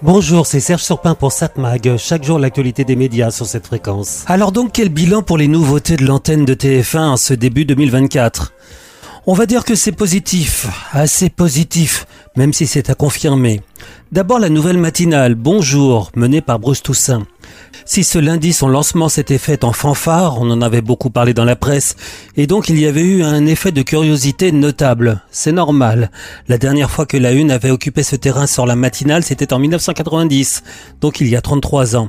Bonjour, c'est Serge Surpin pour SatMag. Chaque jour, l'actualité des médias sur cette fréquence. Alors donc, quel bilan pour les nouveautés de l'antenne de TF1 en ce début 2024 On va dire que c'est positif, assez positif, même si c'est à confirmer. D'abord la nouvelle matinale Bonjour, menée par Bruce Toussaint. Si ce lundi son lancement s'était fait en fanfare, on en avait beaucoup parlé dans la presse, et donc il y avait eu un effet de curiosité notable. C'est normal. La dernière fois que la Une avait occupé ce terrain sur la matinale, c'était en 1990, donc il y a 33 ans.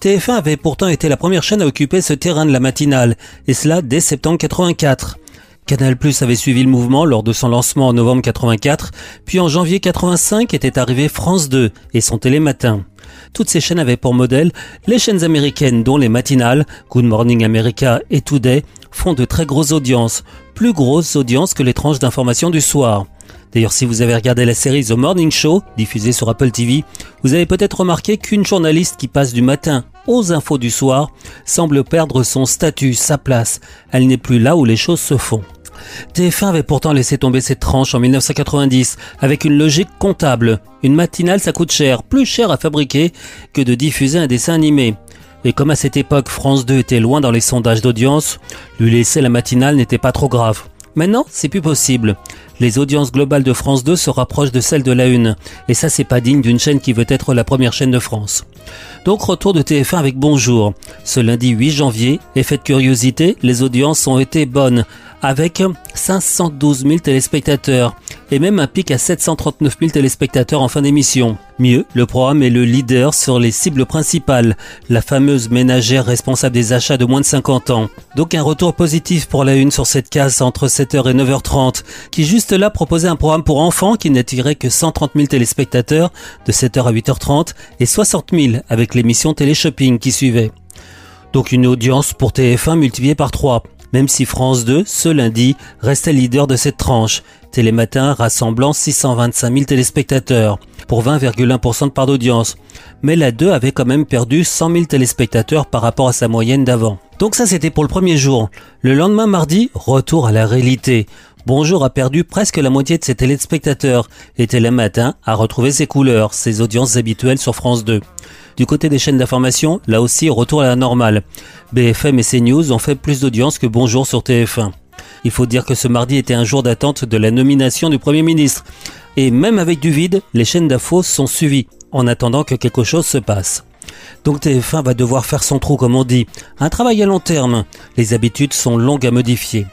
TF1 avait pourtant été la première chaîne à occuper ce terrain de la matinale, et cela dès septembre 84. Canal Plus avait suivi le mouvement lors de son lancement en novembre 84, puis en janvier 85 était arrivé France 2 et son télématin. Toutes ces chaînes avaient pour modèle les chaînes américaines dont les matinales, Good Morning America et Today, font de très grosses audiences, plus grosses audiences que les tranches d'information du soir. D'ailleurs, si vous avez regardé la série The Morning Show, diffusée sur Apple TV, vous avez peut-être remarqué qu'une journaliste qui passe du matin aux infos du soir semble perdre son statut, sa place. Elle n'est plus là où les choses se font. TF1 avait pourtant laissé tomber cette tranche en 1990 avec une logique comptable. Une matinale ça coûte cher, plus cher à fabriquer que de diffuser un dessin animé. Et comme à cette époque France 2 était loin dans les sondages d'audience, lui laisser la matinale n'était pas trop grave. Maintenant, c'est plus possible. Les audiences globales de France 2 se rapprochent de celles de la Une. Et ça, c'est pas digne d'une chaîne qui veut être la première chaîne de France. Donc, retour de TF1 avec Bonjour. Ce lundi 8 janvier, effet de curiosité, les audiences ont été bonnes avec 512 000 téléspectateurs et même un pic à 739 000 téléspectateurs en fin d'émission. Mieux, le programme est le leader sur les cibles principales, la fameuse ménagère responsable des achats de moins de 50 ans. Donc un retour positif pour la une sur cette case entre 7h et 9h30, qui juste là proposait un programme pour enfants qui n'attirait que 130 000 téléspectateurs de 7h à 8h30 et 60 000 avec l'émission Télé-Shopping qui suivait. Donc une audience pour TF1 multipliée par 3 même si France 2, ce lundi, restait leader de cette tranche, Télématin rassemblant 625 000 téléspectateurs, pour 20,1% de part d'audience. Mais la 2 avait quand même perdu 100 000 téléspectateurs par rapport à sa moyenne d'avant. Donc ça c'était pour le premier jour. Le lendemain mardi, retour à la réalité. Bonjour a perdu presque la moitié de ses téléspectateurs et Télématin a retrouvé ses couleurs, ses audiences habituelles sur France 2. Du côté des chaînes d'information, là aussi, retour à la normale. BFM et CNews ont fait plus d'audience que Bonjour sur TF1. Il faut dire que ce mardi était un jour d'attente de la nomination du Premier ministre. Et même avec du vide, les chaînes d'infos sont suivies, en attendant que quelque chose se passe. Donc TF1 va devoir faire son trou, comme on dit. Un travail à long terme. Les habitudes sont longues à modifier.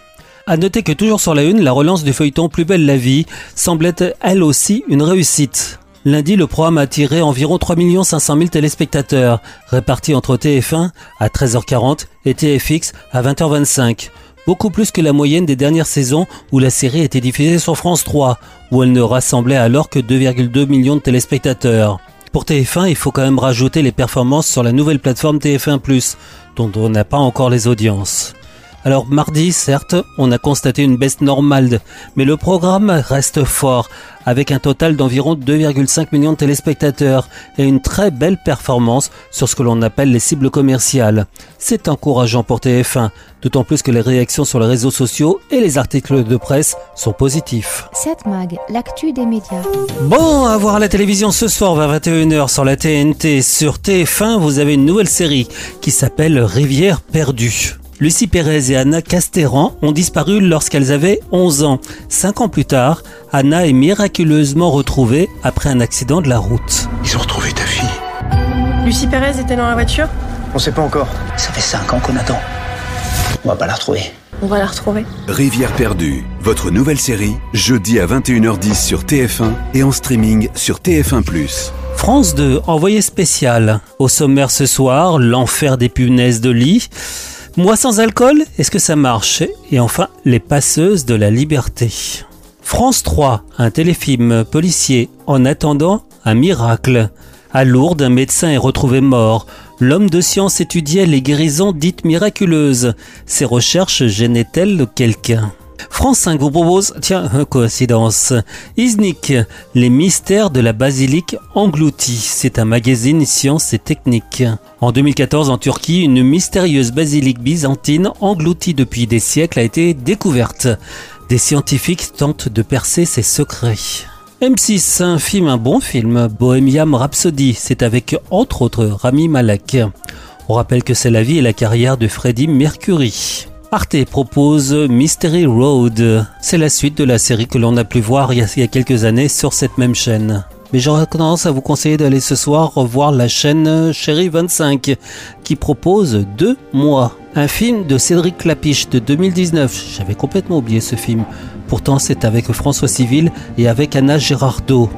À noter que toujours sur la une, la relance du feuilleton Plus belle la vie semble être elle aussi une réussite. Lundi, le programme a attiré environ 3 500 000 téléspectateurs, répartis entre TF1 à 13h40 et TFX à 20h25. Beaucoup plus que la moyenne des dernières saisons où la série était diffusée sur France 3, où elle ne rassemblait alors que 2,2 millions de téléspectateurs. Pour TF1, il faut quand même rajouter les performances sur la nouvelle plateforme TF1+, dont on n'a pas encore les audiences. Alors mardi, certes, on a constaté une baisse normale, mais le programme reste fort, avec un total d'environ 2,5 millions de téléspectateurs et une très belle performance sur ce que l'on appelle les cibles commerciales. C'est encourageant pour TF1, d'autant plus que les réactions sur les réseaux sociaux et les articles de presse sont positifs. 7 Mag, l'actu des médias. Bon, à voir à la télévision ce soir vers 21h sur la TNT. Sur TF1, vous avez une nouvelle série qui s'appelle Rivière perdue. Lucie Pérez et Anna Castéran ont disparu lorsqu'elles avaient 11 ans. Cinq ans plus tard, Anna est miraculeusement retrouvée après un accident de la route. Ils ont retrouvé ta fille. Lucie Pérez était dans la voiture? On sait pas encore. Ça fait 5 ans qu'on attend. On va pas la retrouver. On va la retrouver. Rivière perdue, votre nouvelle série, jeudi à 21h10 sur TF1 et en streaming sur TF1 ⁇ France 2, envoyé spécial. Au sommaire ce soir, l'enfer des punaises de lit. Moi sans alcool, est-ce que ça marche? Et enfin, les passeuses de la liberté. France 3, un téléfilm policier. En attendant, un miracle. À Lourdes, un médecin est retrouvé mort. L'homme de science étudiait les guérisons dites miraculeuses. Ses recherches gênaient-elles quelqu'un? France 5 vous propose, tiens, coïncidence, Iznik, les mystères de la basilique engloutie. C'est un magazine science et technique. En 2014, en Turquie, une mystérieuse basilique byzantine engloutie depuis des siècles a été découverte. Des scientifiques tentent de percer ses secrets. M6, un film, un bon film, Bohemian Rhapsody, c'est avec entre autres Rami Malek. On rappelle que c'est la vie et la carrière de Freddie Mercury. Arte propose Mystery Road. C'est la suite de la série que l'on a pu voir il y a quelques années sur cette même chaîne. Mais j'aurais tendance à vous conseiller d'aller ce soir revoir la chaîne Chérie 25 qui propose Deux mois. Un film de Cédric Clapiche de 2019. J'avais complètement oublié ce film. Pourtant, c'est avec François Civil et avec Anna Girardot.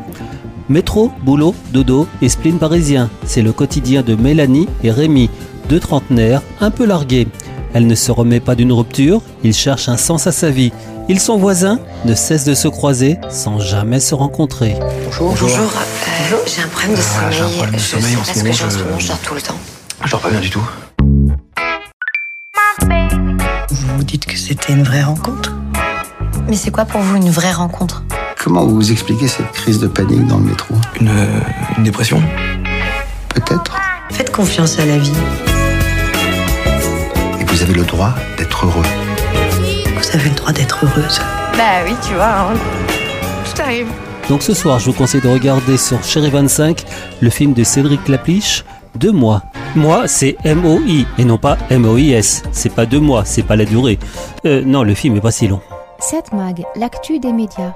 Métro, boulot, dodo et spleen parisien. C'est le quotidien de Mélanie et Rémi, deux trentenaires un peu largués. Elle ne se remet pas d'une rupture, ils cherchent un sens à sa vie. Ils sont voisins, ne cessent de se croiser sans jamais se rencontrer. Bonjour. Bonjour. Euh, j'ai un problème de sommeil. Ah, j'ai un problème de je sommeil sais en pas ce moment, j'ai en ce je- moment, je dors tout le temps. Je dors pas bien du tout. Vous vous dites que c'était une vraie rencontre? Mais c'est quoi pour vous une vraie rencontre? Comment vous expliquez cette crise de panique dans le métro? Une, euh, une dépression? Peut-être. Faites confiance à la vie. Avez le droit d'être heureux. Vous avez le droit d'être heureuse. Bah oui, tu vois, hein. tout arrive. Donc ce soir, je vous conseille de regarder sur Chérie 25 le film de Cédric Clapiche, Deux mois. Moi, c'est M-O-I et non pas M-O-I-S. C'est pas deux mois, c'est pas la durée. Euh, non, le film est pas si long. 7 Mag, l'actu des médias.